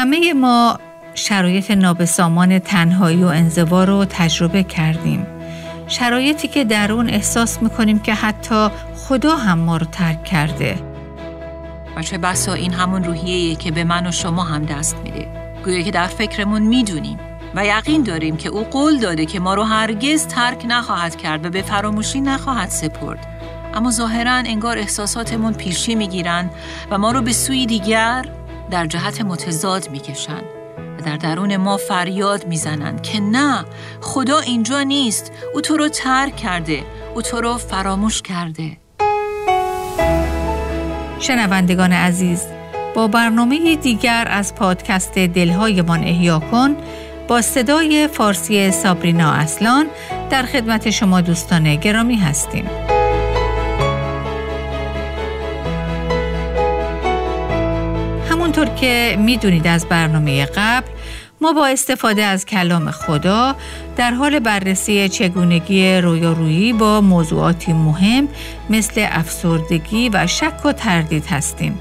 همه ما شرایط نابسامان تنهایی و انزوا رو تجربه کردیم. شرایطی که در اون احساس می‌کنیم که حتی خدا هم ما رو ترک کرده. و چه بسا این همون روحیه که به من و شما هم دست میده. گویا که در فکرمون می‌دونیم و یقین داریم که او قول داده که ما رو هرگز ترک نخواهد کرد و به فراموشی نخواهد سپرد. اما ظاهرا انگار احساساتمون پیشی می‌گیرن و ما رو به سوی دیگر در جهت متضاد می‌کشن و در درون ما فریاد می‌زنن که نه خدا اینجا نیست او تو رو ترک کرده او تو رو فراموش کرده شنوندگان عزیز با برنامه دیگر از پادکست دلهایمان احیا کن با صدای فارسی سابرینا اصلان در خدمت شما دوستان گرامی هستیم. همونطور که می‌دونید از برنامه قبل ما با استفاده از کلام خدا در حال بررسی چگونگی رویارویی با موضوعاتی مهم مثل افسردگی و شک و تردید هستیم.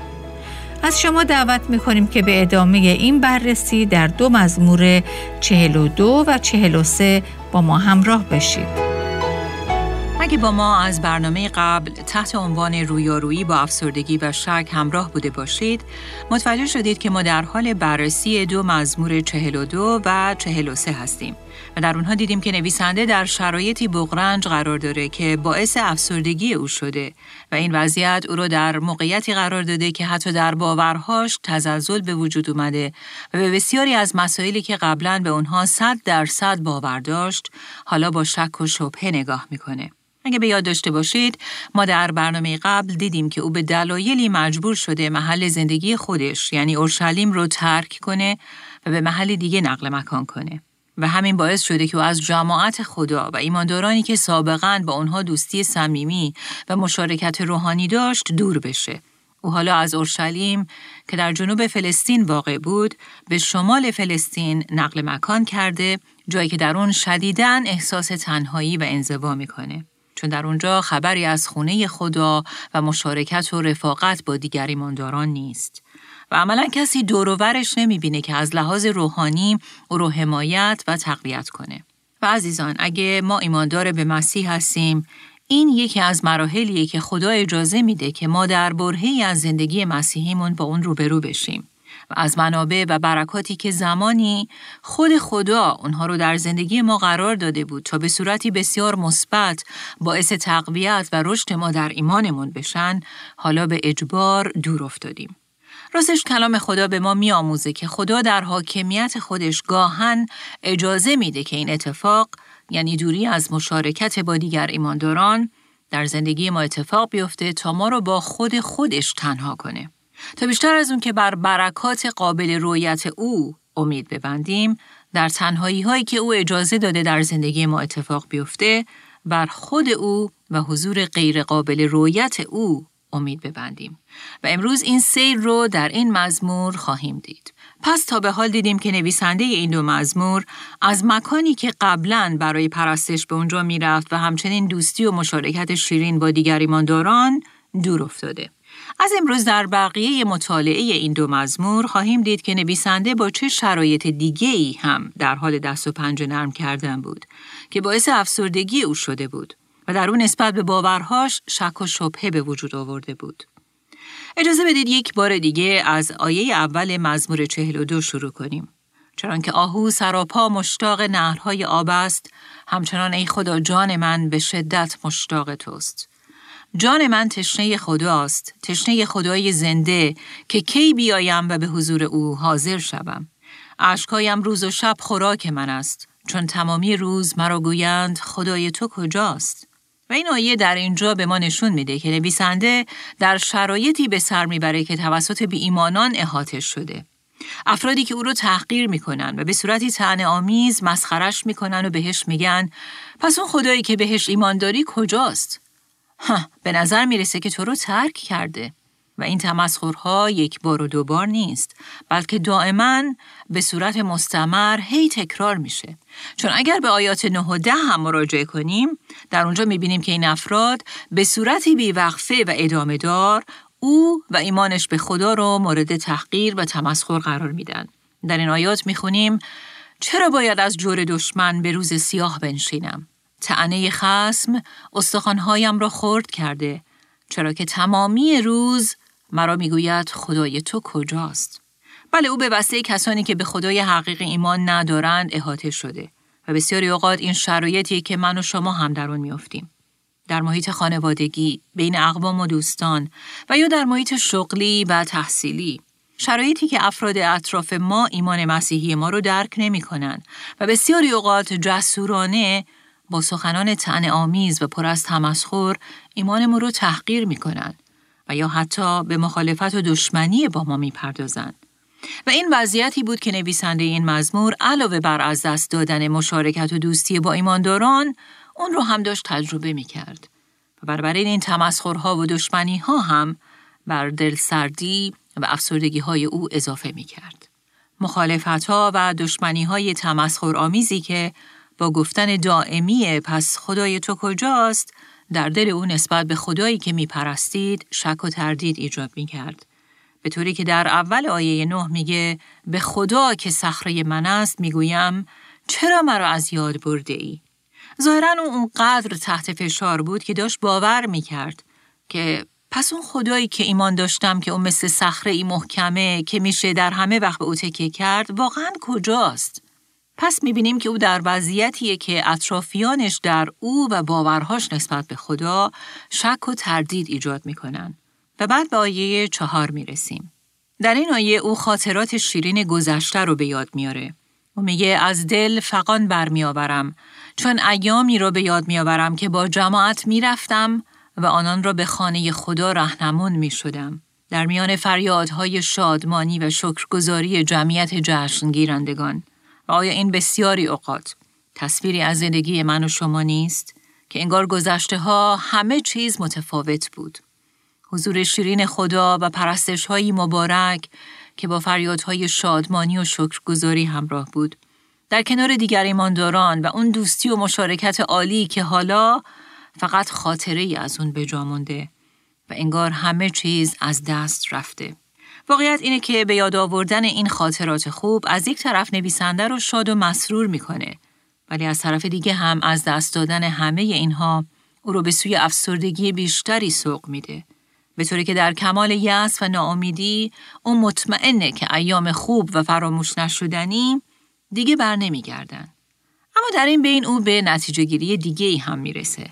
از شما دعوت می کنیم که به ادامه این بررسی در دو مزمور 42 و 43 با ما همراه بشید. اگه با ما از برنامه قبل تحت عنوان رویارویی با افسردگی و شک همراه بوده باشید، متوجه شدید که ما در حال بررسی دو مزمور 42 و 43 هستیم. و در اونها دیدیم که نویسنده در شرایطی بغرنج قرار داره که باعث افسردگی او شده و این وضعیت او را در موقعیتی قرار داده که حتی در باورهاش تزلزل به وجود اومده و به بسیاری از مسائلی که قبلا به اونها صد درصد باور داشت حالا با شک و شبهه نگاه می‌کنه. اگه به یاد داشته باشید ما در برنامه قبل دیدیم که او به دلایلی مجبور شده محل زندگی خودش یعنی اورشلیم رو ترک کنه و به محل دیگه نقل مکان کنه و همین باعث شده که او از جماعت خدا و ایماندارانی که سابقا با اونها دوستی صمیمی و مشارکت روحانی داشت دور بشه او حالا از اورشلیم که در جنوب فلسطین واقع بود به شمال فلسطین نقل مکان کرده جایی که در اون شدیداً احساس تنهایی و انزوا می‌کنه چون در اونجا خبری از خونه خدا و مشارکت و رفاقت با دیگر ایمانداران نیست. و عملا کسی دوروورش نمی‌بینه که از لحاظ روحانی او رو حمایت و تقویت کنه. و عزیزان اگه ما ایماندار به مسیح هستیم این یکی از مراحلیه که خدا اجازه میده که ما در برهی از زندگی مسیحیمون با اون روبرو بشیم. و از منابع و برکاتی که زمانی خود خدا اونها رو در زندگی ما قرار داده بود تا به صورتی بسیار مثبت باعث تقویت و رشد ما در ایمانمون بشن حالا به اجبار دور افتادیم. راستش کلام خدا به ما میآموزه که خدا در حاکمیت خودش گاهن اجازه میده که این اتفاق یعنی دوری از مشارکت با دیگر ایمانداران در زندگی ما اتفاق بیفته تا ما رو با خود خودش تنها کنه. تا بیشتر از اون که بر برکات قابل رویت او امید ببندیم در تنهایی هایی که او اجازه داده در زندگی ما اتفاق بیفته بر خود او و حضور غیرقابل رویت او امید ببندیم و امروز این سیر رو در این مزمور خواهیم دید. پس تا به حال دیدیم که نویسنده این دو مزمور از مکانی که قبلا برای پرستش به اونجا می‌رفت و همچنین دوستی و مشارکت شیرین با دیگر ایمانداران دور افتاده. از امروز در بقیه مطالعه این دو مزمور خواهیم دید که نویسنده با چه شرایط دیگه ای هم در حال دست و پنجه نرم کردن بود که باعث افسردگی او شده بود و در اون نسبت به باورهاش شک و شبهه به وجود آورده بود. اجازه بدید یک بار دیگه از آیه اول مزمور دو شروع کنیم. چرا آهو سراپا مشتاق نهرهای آب است همچنان ای خدا جان من به شدت مشتاق توست جان من تشنه خداست تشنه خدای زنده که کی بیایم و به حضور او حاضر شوم اشکایم روز و شب خوراک من است چون تمامی روز مرا گویند خدای تو کجاست و این آیه در اینجا به ما نشون میده که نویسنده در شرایطی به سر می‌بره که توسط بی ایمانان احاطه شده. افرادی که او رو تحقیر می‌کنن و به صورتی تنه آمیز مسخرش می‌کنن و بهش میگن پس اون خدایی که بهش ایمانداری کجاست؟ ها به نظر می‌رسه که تو رو ترک کرده. و این تمسخرها یک بار و دو بار نیست بلکه دائما به صورت مستمر هی تکرار میشه چون اگر به آیات 9 و 10 هم مراجعه کنیم در اونجا می‌بینیم که این افراد به صورتی بیوقفه و ادامه دار او و ایمانش به خدا رو مورد تحقیر و تمسخر قرار میدن در این آیات می‌خونیم چرا باید از جور دشمن به روز سیاه بنشینم؟ تعنه خسم استخوانهایم را خرد کرده چرا که تمامی روز مرا می‌گوید خدای تو کجاست؟ بله او به وسیله کسانی که به خدای حقیقی ایمان ندارند احاطه شده و بسیاری اوقات این شرایطی که من و شما هم در اون میافتیم. در محیط خانوادگی، بین اقوام و دوستان و یا در محیط شغلی و تحصیلی. شرایطی که افراد اطراف ما ایمان مسیحی ما رو درک نمی کنن و بسیاری اوقات جسورانه با سخنان تن آمیز و پر از تمسخر ایمان ما رو تحقیر می کنن و یا حتی به مخالفت و دشمنی با ما می پردازن. و این وضعیتی بود که نویسنده این مزمور علاوه بر از دست دادن مشارکت و دوستی با ایمانداران اون رو هم داشت تجربه می کرد. و برابر این تمسخرها و دشمنی ها هم بر دلسردی و افسردگی های او اضافه می کرد. مخالفت ها و دشمنی های تمسخر آمیزی که با گفتن دائمی پس خدای تو کجاست در دل او نسبت به خدایی که می پرستید شک و تردید ایجاد می کرد. به طوری که در اول آیه نه میگه به خدا که صخره من است می‌گویم چرا مرا از یاد برده ای؟ ظاهرا او اونقدر تحت فشار بود که داشت باور می‌کرد که پس اون خدایی که ایمان داشتم که اون مثل صخره ای محکمه که میشه در همه وقت به او تکیه کرد واقعا کجاست؟ پس می‌بینیم که او در وضعیتیه که اطرافیانش در او و باورهاش نسبت به خدا شک و تردید ایجاد می‌کنن و بعد به آیه چهار می‌رسیم. در این آیه او خاطرات شیرین گذشته رو به یاد میاره. او میگه از دل فقان برمیآورم چون ایامی رو به یاد میآورم که با جماعت می‌رفتم و آنان را به خانه خدا رهنمون می شدم. در میان فریادهای شادمانی و شکرگزاری جمعیت جشن گیرندگان و آیا این بسیاری اوقات تصویری از زندگی من و شما نیست که انگار گذشته ها همه چیز متفاوت بود. حضور شیرین خدا و پرستش های مبارک که با فریادهای شادمانی و شکرگزاری همراه بود. در کنار دیگر ایمانداران و اون دوستی و مشارکت عالی که حالا فقط خاطره ای از اون بجا مونده و انگار همه چیز از دست رفته. واقعیت اینه که به یاد آوردن این خاطرات خوب از یک طرف نویسنده رو شاد و مسرور می‌کنه ولی از طرف دیگه هم از دست دادن همه اینها او رو به سوی افسردگی بیشتری سوق میده. به طوری که در کمال یأس و ناامیدی او مطمئنه که ایام خوب و فراموش نشدنی دیگه بر نمیگردن. اما در این بین او به نتیجه گیری دیگه ای هم می‌رسه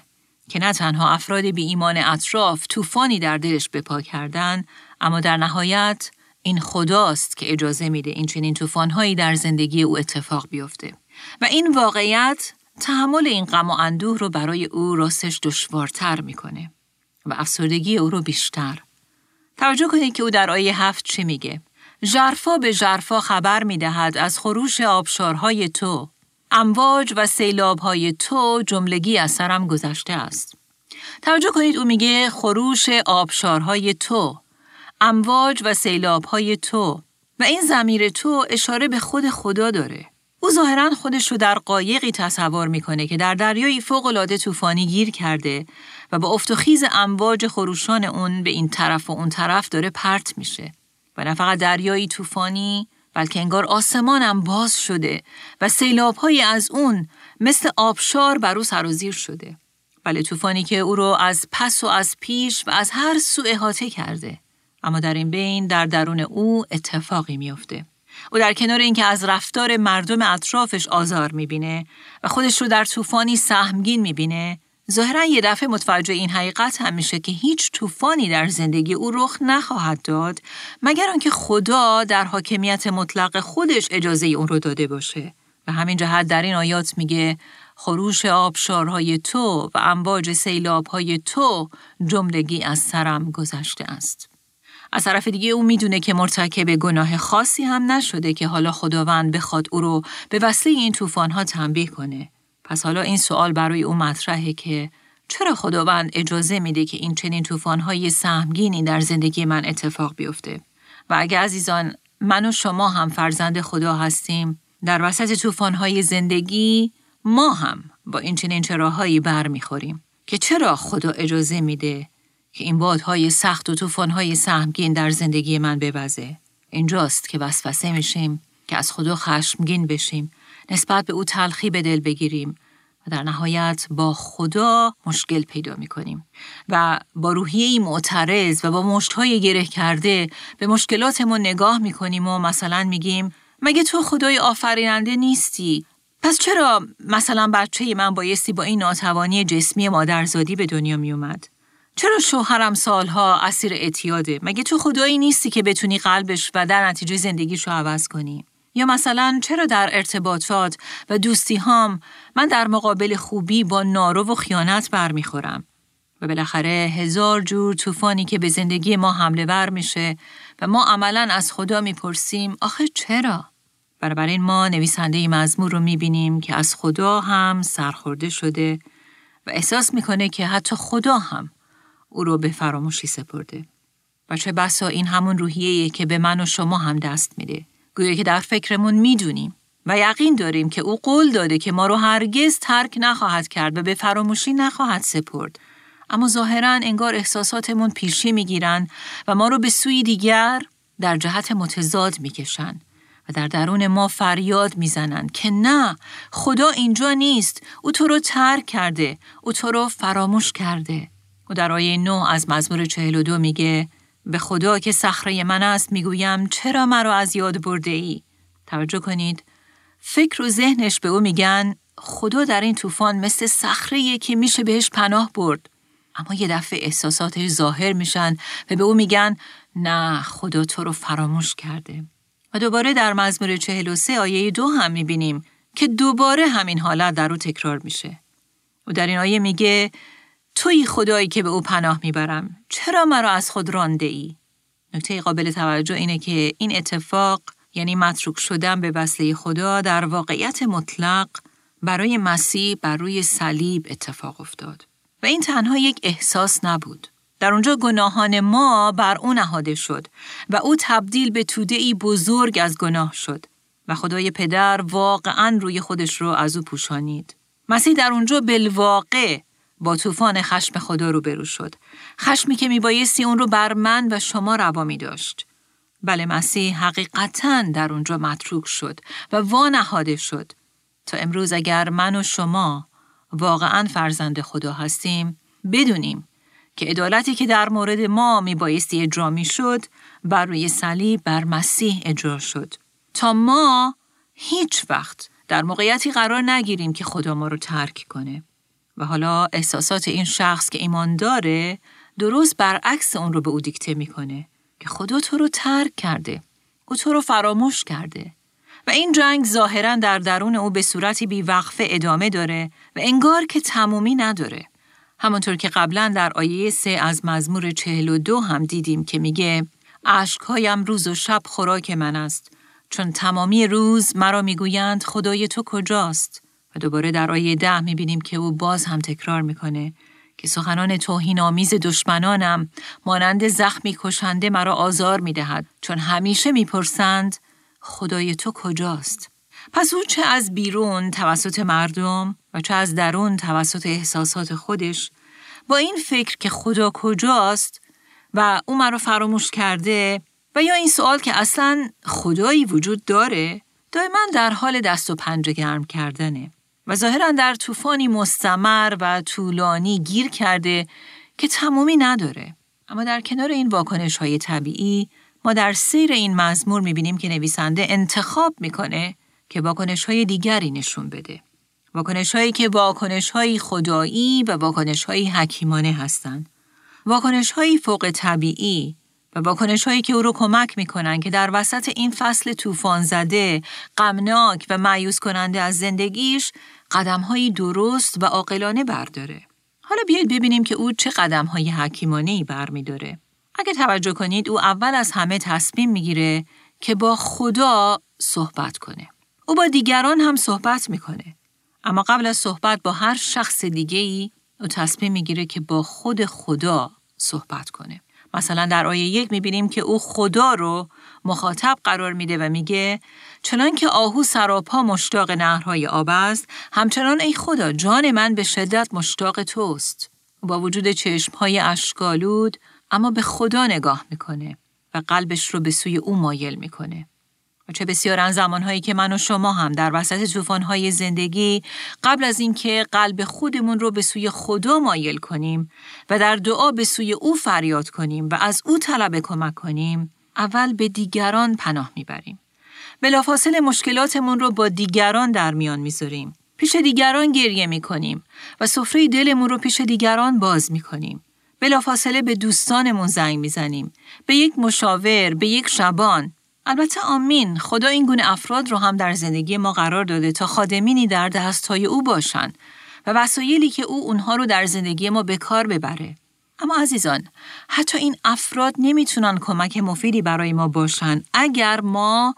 که نه تنها افراد بی ایمان اطراف طوفانی در دلش بپا کردن اما در نهایت این خداست که اجازه میده این چنین طوفانهایی در زندگی او اتفاق بیفته. و این واقعیت تحمل این غم و اندوه رو برای او راستش دشوارتر می‌کنه و افسردگی او رو بیشتر. توجه کنید که او در آیه هفت چی میگه؟ ژرفا به ژرفا خبر می‌دهد از خروش آبشارهای تو امواج و سیلابهای تو جملگی از سرم گذشته است. توجه کنید او میگه خروش آبشارهای تو. امواج و سیلابهای تو و این زمیر تو اشاره به خود خدا داره. او ظاهرا خودش رو در قایقی تصور می‌کنه که در دریایی فوقالعاده طوفانی گیر کرده و با افت و خیز امواج خروشان اون به این طرف و اون طرف داره پرت میشه. و نه فقط دریایی طوفانی بلکه انگار آسمانم باز شده و سیلابهایی از اون مثل آبشار بر او سرازیر شده. بله طوفانی که او رو از پس و از پیش و از هر سو احاطه کرده. اما در این بین در درون او اتفاقی میافته. او در کنار اینکه از رفتار مردم اطرافش آزار می‌بینه و خودش رو در طوفانی سهمگین می‌بینه ظاهرا یه دفعه متوجه این حقیقت هم میشه که هیچ طوفانی در زندگی او رخ نخواهد داد مگر آنکه خدا در حاکمیت مطلق خودش اجازه اون رو داده باشه و همین جهت در این آیات میگه خروش آبشارهای تو و امواج سیلابهای تو جملگی از سرم گذشته است. از طرف دیگه او می‌دونه که مرتکب گناه خاصی هم نشده که حالا خداوند بخواد او رو به وسیله این طوفان‌ها تنبیه کنه. پس حالا این سوال برای او مطرحه که چرا خداوند اجازه میده که این چنین طوفان‌های سهمگینی در زندگی من اتفاق بیفته؟ و اگه عزیزان من و شما هم فرزند خدا هستیم در وسط طوفان‌های زندگی ما هم با این چنین چراهایی بر می‌خوریم که چرا خدا اجازه میده که این بادهای سخت و طوفانهای سهمگین در زندگی من بوزه. اینجاست که وسوسه میشیم که از خدا خشمگین بشیم نسبت به او تلخی به دل بگیریم و در نهایت با خدا مشکل پیدا می کنیم و با روحیه معترض و با مشتهای گره کرده به مشکلاتمون نگاه می کنیم و مثلا میگیم مگه تو خدای آفریننده نیستی؟ پس چرا مثلا بچه من بایستی با این ناتوانی جسمی مادرزادی به دنیا می اومد؟ چرا شوهرم سالها اسیر اعتیاده؟ مگه تو خدایی نیستی که بتونی قلبش و در نتیجه زندگیشو عوض کنی؟ یا مثلا چرا در ارتباطات و دوستی هام من در مقابل خوبی با نارو و خیانت برمیخورم و بالاخره هزار جور طوفانی که به زندگی ما حمله ور میشه و ما عملا از خدا می‌پرسیم آخه چرا؟ این ما نویسنده مزمور رو می‌بینیم که از خدا هم سرخورده شده و احساس می‌کنه که حتی خدا هم او رو به فراموشی سپرده. و چه بسا این همون روحیه که به من و شما هم دست میده. گویا که در فکرمون می‌دونیم و یقین داریم که او قول داده که ما رو هرگز ترک نخواهد کرد و به فراموشی نخواهد سپرد. اما ظاهرا انگار احساساتمون پیشی می‌گیرن و ما رو به سوی دیگر در جهت متضاد می‌کشن و در درون ما فریاد می‌زنن که نه خدا اینجا نیست او تو رو ترک کرده او تو رو فراموش کرده و در آیه 9 از مزمور 42 میگه به خدا که صخره من است می‌گویم چرا مرا از یاد برده ای؟ توجه کنید. فکر و ذهنش به او میگن خدا در این طوفان مثل صخره که میشه بهش پناه برد. اما یه دفعه احساساتش ظاهر میشن و به او میگن نه خدا تو رو فراموش کرده. و دوباره در مزمور 43 آیه دو هم می‌بینیم که دوباره همین حالت در او تکرار میشه. و در این آیه میگه توی خدایی که به او پناه می‌برم. چرا مرا از خود رانده ای؟ نکته قابل توجه اینه که این اتفاق یعنی متروک شدن به وصله خدا در واقعیت مطلق برای مسیح بر روی صلیب اتفاق افتاد. و این تنها یک احساس نبود. در اونجا گناهان ما بر او نهاده شد و او تبدیل به توده ای بزرگ از گناه شد و خدای پدر واقعا روی خودش رو از او پوشانید. مسیح در اونجا بالواقع با طوفان خشم خدا رو برو شد. خشمی که میبایستی اون رو بر من و شما روا می داشت. بله مسیح حقیقتا در اونجا متروک شد و وانهاده شد. تا امروز اگر من و شما واقعا فرزند خدا هستیم بدونیم که عدالتی که در مورد ما میبایستی اجرا می شد بر روی صلیب بر مسیح اجرا شد. تا ما هیچ وقت در موقعیتی قرار نگیریم که خدا ما رو ترک کنه. و حالا احساسات این شخص که ایمان داره درست برعکس اون رو به او دیکته می‌کنه که خدا تو رو ترک کرده. او تو رو فراموش کرده. و این جنگ ظاهرا در درون او به صورتی بیوقفه ادامه داره و انگار که تمومی نداره. همانطور که قبلا در آیه سه از مزمور چهل و دو هم دیدیم که میگه عشقهایم روز و شب خوراک من است. چون تمامی روز مرا می‌گویند خدای تو کجاست؟ دوباره در آیه ده می‌بینیم که او باز هم تکرار می‌کنه که سخنان توهین آمیز دشمنانم مانند زخمی کشنده مرا آزار می‌دهد چون همیشه می‌پرسند خدای تو کجاست؟ پس او چه از بیرون توسط مردم و چه از درون توسط احساسات خودش با این فکر که خدا کجاست و او مرا فراموش کرده و یا این سوال که اصلا خدایی وجود داره دائما در حال دست و پنجه گرم کردنه. و ظاهرا در طوفانی مستمر و طولانی گیر کرده که تمومی نداره. اما در کنار این واکنش های طبیعی ما در سیر این مزمور می‌بینیم که نویسنده انتخاب می‌کنه که واکنش های دیگری نشون بده. واکنش هایی که واکنش های خدایی و واکنش های حکیمانه هستند. واکنش های فوق طبیعی و واکنش هایی که او رو کمک می‌کنن که در وسط این فصل طوفان زده، غمناک و معیوس کننده از زندگیش قدمهایی درست و عاقلانه برداره. حالا بیاید ببینیم که او چه قدمهای حکیمانه ای برمیداره. اگه توجه کنید او اول از همه تصمیم می‌گیره که با خدا صحبت کنه. او با دیگران هم صحبت می‌کنه. اما قبل از صحبت با هر شخص دیگه ای او تصمیم می‌گیره که با خود خدا صحبت کنه. مثلا در آیه یک می‌بینیم که او خدا رو مخاطب قرار میده و میگه چنان که آهو سراپا مشتاق نهرهای آب است همچنان ای خدا جان من به شدت مشتاق توست. با وجود چشمهای اشکالود اما به خدا نگاه می‌کنه و قلبش رو به سوی او مایل می‌کنه. و چه بسیار زمانهایی که من و شما هم در وسط طوفان‌های زندگی قبل از اینکه قلب خودمون رو به سوی خدا مایل کنیم و در دعا به سوی او فریاد کنیم و از او طلب کمک کنیم اول به دیگران پناه می‌بریم. بلافاصله مشکلاتمون رو با دیگران در میان می‌ذاریم. پیش دیگران گریه می‌کنیم و سفره دلمون رو پیش دیگران باز می‌کنیم. بلافاصله به دوستانمون زنگ می‌زنیم. به یک مشاور به یک شبان. البته آمین خدا این گونه افراد رو هم در زندگی ما قرار داده تا خادمینی در دستهای او باشند و وسایلی که او اونها رو در زندگی ما به کار ببره. اما عزیزان حتی این افراد نمی‌تونن کمک مفیدی برای ما باشن. اگر ما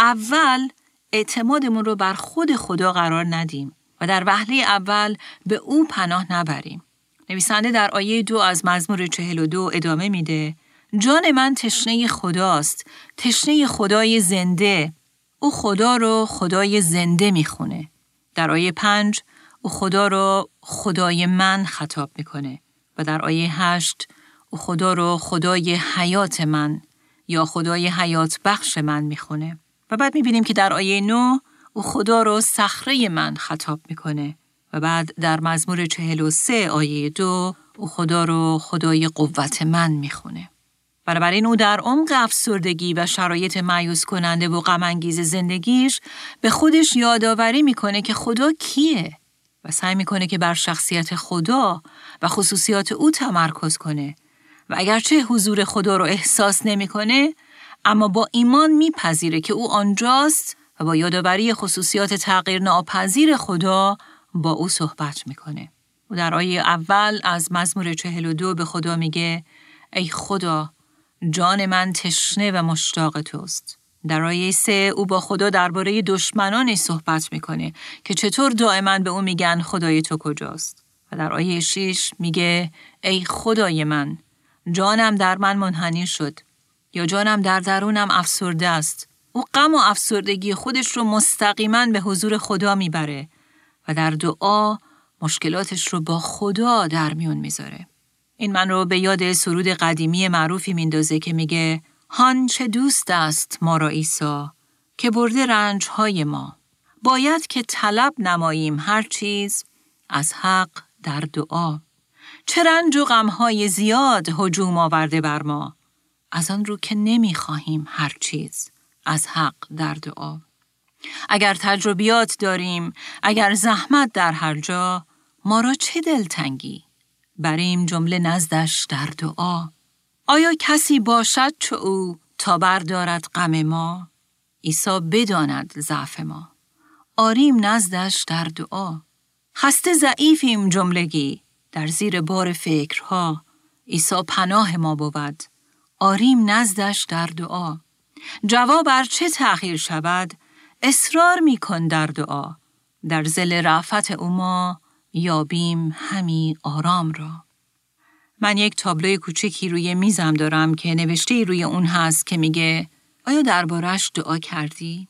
اول اعتمادمون رو بر خود خدا قرار ندیم و در وهله اول به او پناه نبریم. نویسنده در آیه دو از مزمور چهل و دو ادامه میده جان من تشنه خداست تشنه خدای زنده. او خدا رو خدای زنده می‌خونه. در آیه پنج او خدا رو خدای من خطاب می‌کنه. و در آیه هشت او خدا رو خدای حیات من یا خدای حیات بخش من می‌خونه. و بعد می‌بینیم که در آیه نو او خدا رو صخره من خطاب می‌کنه و بعد در مزمور چهل و سه آیه دو او خدا رو خدای قوت من می‌خونه. بنابراین او در عمق افسردگی و شرایط معیوس کننده و غمانگیز زندگیش به خودش یادآوری می‌کنه که خدا کیه و سعی می‌کنه که بر شخصیت خدا و خصوصیات او تمرکز کنه و اگرچه حضور خدا رو احساس نمی‌کنه اما با ایمان میپذیره که او آنجاست و با یادآوری خصوصیات تغییر ناپذیر خدا با او صحبت می‌کنه. او در آیه اول از مزمور چهل و دو به خدا میگه ای خدا جان من تشنه و مشتاق توست. در آیه سه او با خدا درباره دشمنانی صحبت می‌کنه که چطور دائما به او میگن خدای تو کجاست. و در آیه 6 میگه ای خدای من جانم در من منحنی شد یا جانم در درونم افسرده است او غم و افسردگی خودش رو مستقیما به حضور خدا می‌بره و در دعا مشکلاتش رو با خدا در میون می‌ذاره. این من رو به یاد سرود قدیمی معروفی میندازه که میگه هان چه دوست است ما را ایسا که برده رنج های ما. باید که طلب نماییم هر چیز از حق در دعا. چه رنج و غمهای زیاد هجوم آورده بر ما. از آن رو که نمی‌خواهیم هر چیز از حق در دعا. اگر تجربیات داریم، اگر زحمت در هر جا، ما را چه دلتنگی؟ بریم جمله نزدش در دعا. آیا کسی باشد چو او تا بردارد غم ما؟ عیسی بداند ضعف ما. آریم نزدش در دعا. خسته ضعیفیم جملگی در زیر بار فکرها. عیسی پناه ما بود. آریم نزدش در دعا. جواب بر چه تأخیر شود اصرار می کن در دعا در زل رفت او ما یابیم همی آرام را من یک تابلوی کوچکی روی میزم دارم که نوشته روی اون هست که میگه آیا دربارش دعا کردی؟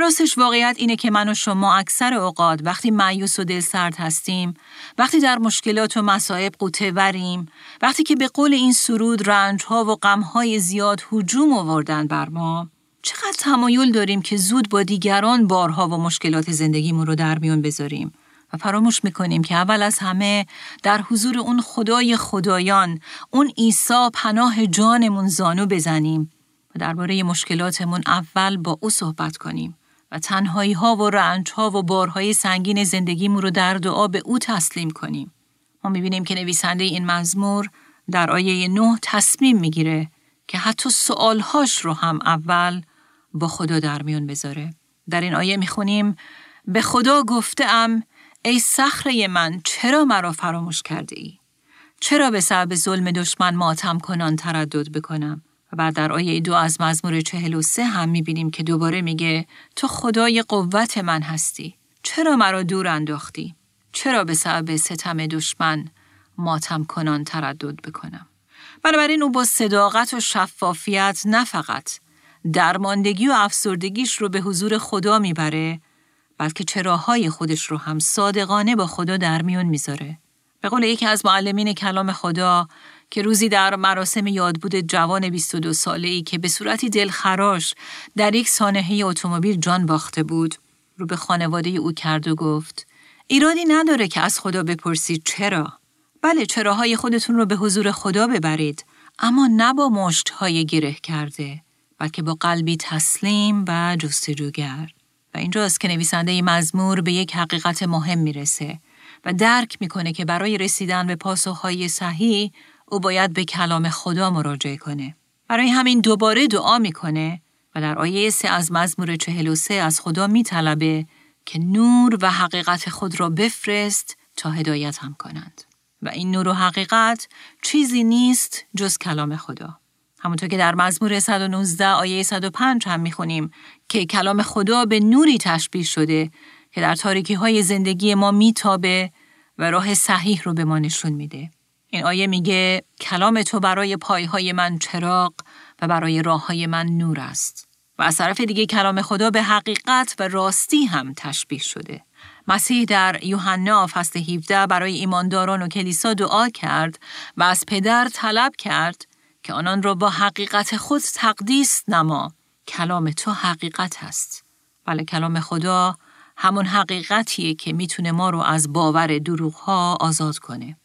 راستش واقعیت اینه که من و شما اکثر اوقات وقتی معیوس و دل سرد هستیم، وقتی در مشکلات و مصائب قوطه وریم، وقتی که به قول این سرود رنجها و غمهای زیاد هجوم آوردن بر ما، چقدر تمایل داریم که زود با دیگران بارها و مشکلات زندگیمون رو در میون بذاریم و فراموش می‌کنیم که اول از همه در حضور اون خدای خدایان اون عیسی پناه جانمون زانو بزنیم و درباره مشکلاتمون اول با او صحبت کنیم. و تنهایی ها و رنج ها و بارهای سنگین زندگیمون رو در دعا به او تسلیم کنیم. ما می‌بینیم که نویسنده این مزمور در آیه نه تصمیم می‌گیره که حتی سوالهاش رو هم اول با خدا در میون بذاره. در این آیه می‌خونیم به خدا گفتم ای صخره من چرا مرا فراموش کرده ای؟ چرا به سبب ظلم دشمن ماتم کنان تردد بکنم؟ و در آیه دو از مزمور چهل و سه هم می‌بینیم که دوباره میگه تو خدای قوت من هستی. چرا مرا دور انداختی؟ چرا به سبب ستم دشمن ماتم کنان تردد بکنم؟ بنابراین او با صداقت و شفافیت نه فقط درماندگی و افسردگیش رو به حضور خدا می‌بره بلکه چراهای خودش رو هم صادقانه با خدا در میون می‌ذاره. به قول یکی از معلمین کلام خدا که روزی در مراسم یادبود جوان 22 ساله ای که به صورتی دلخراش در یک سانحه اتومبیل جان باخته بود رو به خانواده او کرد و گفت ایرادی نداره که از خدا بپرسید چرا؟ بله چراهای خودتون رو به حضور خدا ببرید اما نه با مشت های گره کرده بلکه با قلبی تسلیم و جستجوگر و اینجاست که نویسنده مزمور به یک حقیقت مهم می‌رسه و درک می‌کنه که برای رسیدن به پاسخهای صحیح او باید به کلام خدا مراجعه کنه. برای همین دوباره دعا می‌کنه و در آیه سه از مزمور چهل و سه از خدا میطلبه که نور و حقیقت خود را بفرست تا هدایت هم کنند. و این نور و حقیقت چیزی نیست جز کلام خدا. همونطور که در مزمور 119 آیه 105 هم می‌خونیم که کلام خدا به نوری تشبیه شده که در تاریکی های زندگی ما میتابه و راه صحیح رو به ما نشون میده. این آیه میگه کلام تو برای پایهای من چراغ و برای راه های من نور است. و از طرف دیگه کلام خدا به حقیقت و راستی هم تشبیه شده. مسیح در یوحنا فصل 17 برای ایمانداران و کلیسا دعا کرد و از پدر طلب کرد که آنان را با حقیقت خود تقدیس نما کلام تو حقیقت هست بله کلام خدا همون حقیقتیه که می‌تونه ما رو از باور دروغ ها آزاد کنه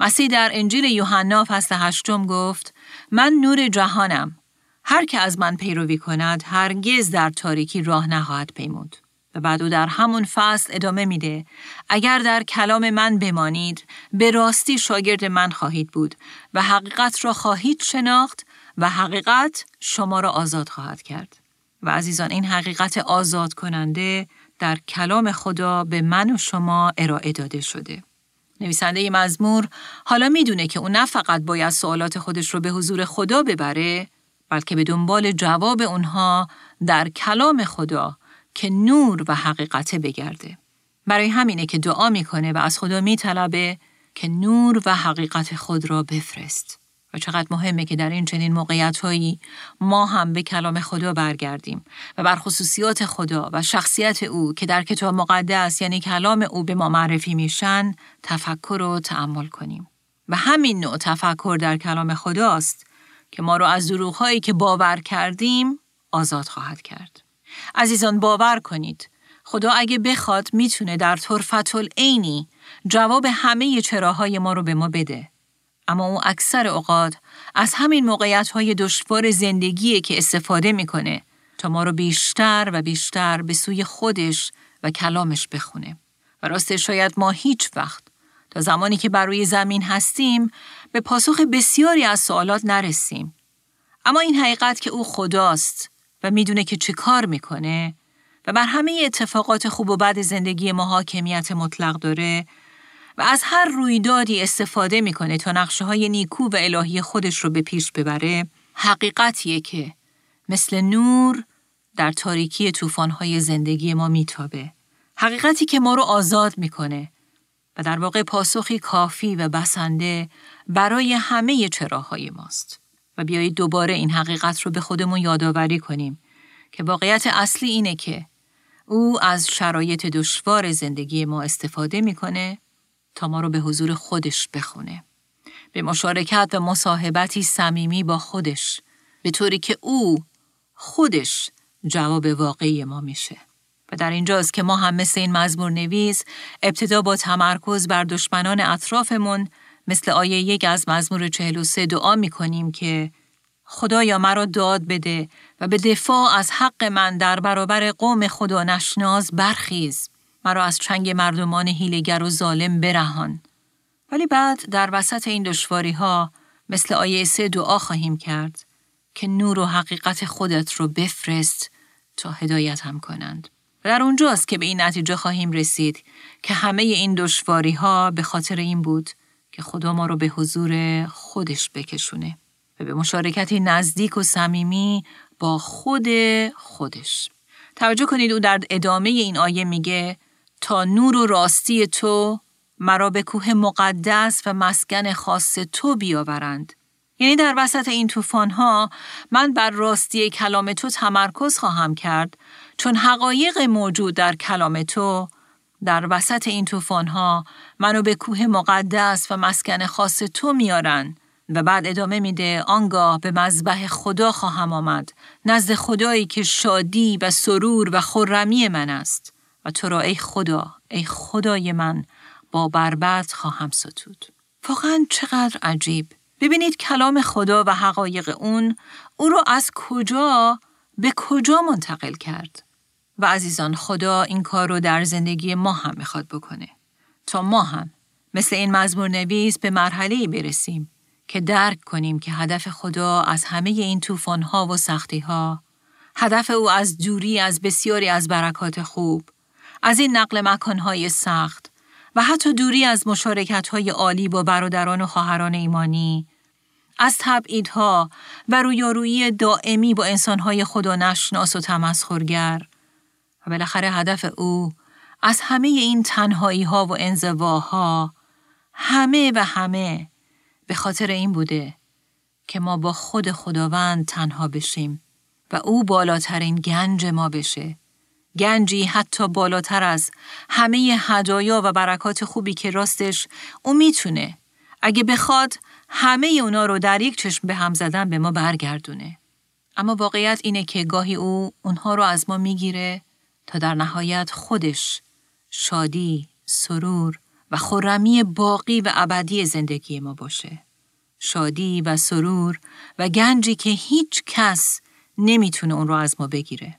مسیح در انجیل یوحنا فصل هشتم گفت من نور جهانم. هر که از من پیروی کند هرگز در تاریکی راه نخواهد پیمود. و بعد او در همون فصل ادامه میده اگر در کلام من بمانید به راستی شاگرد من خواهید بود و حقیقت را خواهید شناخت و حقیقت شما را آزاد خواهد کرد. و عزیزان این حقیقت آزاد کننده در کلام خدا به من و شما ارائه داده شده. نویسنده مزمور حالا می‌دونه که او نه فقط باید سوالات خودش رو به حضور خدا ببره بلکه به دنبال جواب اونها در کلام خدا که نور و حقیقته بگرده. برای همینه که دعا می‌کنه و از خدا میطلبه که نور و حقیقت خود را بفرست. و چقدر مهمه که در این چنین موقعیت هایی ما هم به کلام خدا برگردیم و بر خصوصیات خدا و شخصیت او که در کتاب مقدس یعنی کلام او به ما معرفی میشن تفکر و تعمل کنیم. و همین نوع تفکر در کلام خداست که ما رو از دروغهایی که باور کردیم آزاد خواهد کرد. عزیزان باور کنید خدا اگه بخواد می‌تونه در طرفت العینی جواب همه چراهای ما رو به ما بده. اما او اکثر اوقات از همین موقعیت های دشوار زندگی که استفاده می‌کنه تا ما رو بیشتر و بیشتر به سوی خودش و کلامش بخونه. و راست شاید ما هیچ وقت تا زمانی که بر روی زمین هستیم به پاسخ بسیاری از سوالات نرسیم. اما این حقیقت که او خداست و می‌دونه که چه کار می‌کنه و بر همه اتفاقات خوب و بد زندگی ما حاکمیت مطلق داره و از هر رویدادی استفاده می‌کنه تا نقشه های نیکو و الهی خودش رو به پیش ببره حقیقتیه که مثل نور در تاریکی طوفان‌های زندگی ما میتابه. حقیقتی که ما رو آزاد می‌کنه و در واقع پاسخی کافی و بسنده برای همه چراهای ماست. و بیایید دوباره این حقیقت رو به خودمون یادآوری کنیم که واقعیت اصلی اینه که او از شرایط دشوار زندگی ما استفاده می‌کنه ما رو به حضور خودش بخونه. به مشارکت و مصاحبتی صمیمی با خودش به طوری که او خودش جواب واقعی ما میشه. و در اینجاست که ما هم مثل این مزمور نویس ابتدا با تمرکز بر دشمنان اطرافمون مثل آیه یک از مزمور 43 دعا می کنیم که خدایا مرا داد بده و به دفاع از حق من در برابر قوم خدا نشناز برخیز مرا از چنگ مردمان هیلگر و ظالم برهان ولی بعد در وسط این دشواری ها مثل آیه سه دعا خواهیم کرد که نور و حقیقت خودت رو بفرست تا هدایت هم کنند و در اونجاست که به این نتیجه خواهیم رسید که همه این دشواری ها به خاطر این بود که خدا ما رو به حضور خودش بکشونه و به مشارکتی نزدیک و صمیمی با خود خودش. توجه کنید او در ادامه این آیه میگه تا نور و راستی تو مرا به کوه مقدس و مسکن خاص تو بیاورند. یعنی در وسط این طوفان ها من بر راستی کلام تو تمرکز خواهم کرد چون حقایق موجود در کلام تو در وسط این طوفان ها منو به کوه مقدس و مسکن خاص تو میارن و بعد ادامه میده آنگاه به مذبح خدا خواهم آمد نزد خدایی که شادی و سرور و خرمی من است و تو را ای خدا ای خدای من با بربت خواهم ستود. واقعا چقدر عجیب. ببینید کلام خدا و حقایق اون او رو از کجا به کجا منتقل کرد. و عزیزان خدا این کار رو در زندگی ما هم می‌خواد بکنه. تا ما هم. مثل این مزمور نویس به مرحله برسیم که درک کنیم که هدف خدا از همه این ها و ها، هدف او از دوری از بسیاری از برکات خوب، از این نقل های سخت و حتی دوری از های عالی با برادران و خواهران ایمانی، از تبعیدها و رویارویی دائمی با انسانهای خدا نشناس و تمسخرگر و بالاخره هدف او از همه این تنهایی ها و انزواها همه و همه به خاطر این بوده که ما با خود خداوند تنها بشیم و او بالاترین گنج ما بشه. گنجی حتی بالاتر از همه هدایا و برکات خوبی که راستش او می‌تونه اگه بخواد همه اونا رو در یک چشم به هم زدن به ما برگردونه. اما واقعیت اینه که گاهی او اونها رو از ما می‌گیره تا در نهایت خودش شادی، سرور و خورمی باقی و ابدی زندگی ما باشه. شادی و سرور و گنجی که هیچ کس نمی‌تونه اون رو از ما بگیره.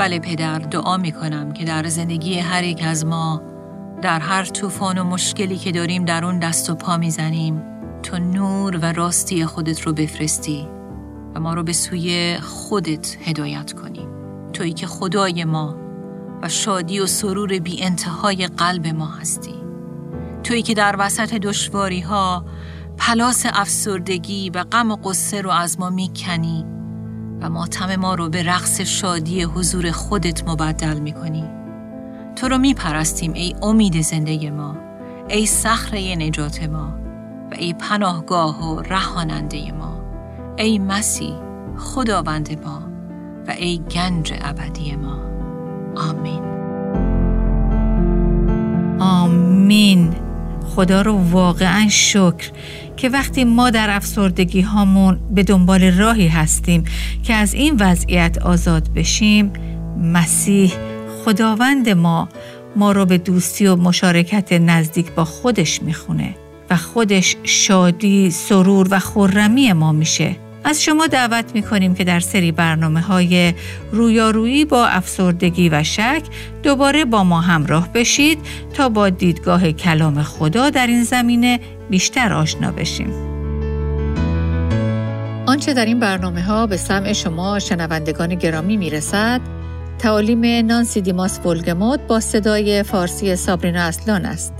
بله پدر دعا می‌کنم که در زندگی هر یک از ما در هر طوفان و مشکلی که داریم در اون دست و پا می‌زنیم تو نور و راستی خودت رو بفرستی و ما رو به سوی خودت هدایت کنی. تویی که خدای ما و شادی و سرور بی انتهای قلب ما هستی. تویی که در وسط دشواری ها پلاس افسردگی و غم و قصه رو از ما می‌کنی. و ماتم ما رو به رقص شادی حضور خودت مبدل می‌کنی. تو رو میپرستیم ای امید زنده ما ای صخره نجات ما و ای پناهگاه و رهاننده ما. ای مسیح خداوند ما و ای گنج ابدی ما. آمین. آمین. خدا رو واقعا شکر که وقتی ما در افسردگی هامون به دنبال راهی هستیم که از این وضعیت آزاد بشیم مسیح خداوند ما ما رو به دوستی و مشارکت نزدیک با خودش می‌خونه و خودش شادی، سرور و خورمی ما میشه. از شما دعوت می کنیم که در سری برنامه های رویارویی با افسردگی و شک دوباره با ما همراه بشید تا با دیدگاه کلام خدا در این زمینه بیشتر آشنا بشیم. آنچه در این برنامه ها به سمع شما شنوندگان گرامی می رسد، تعالیم نانسی دیماس ولگموت با صدای فارسی سابرینا اصلان است.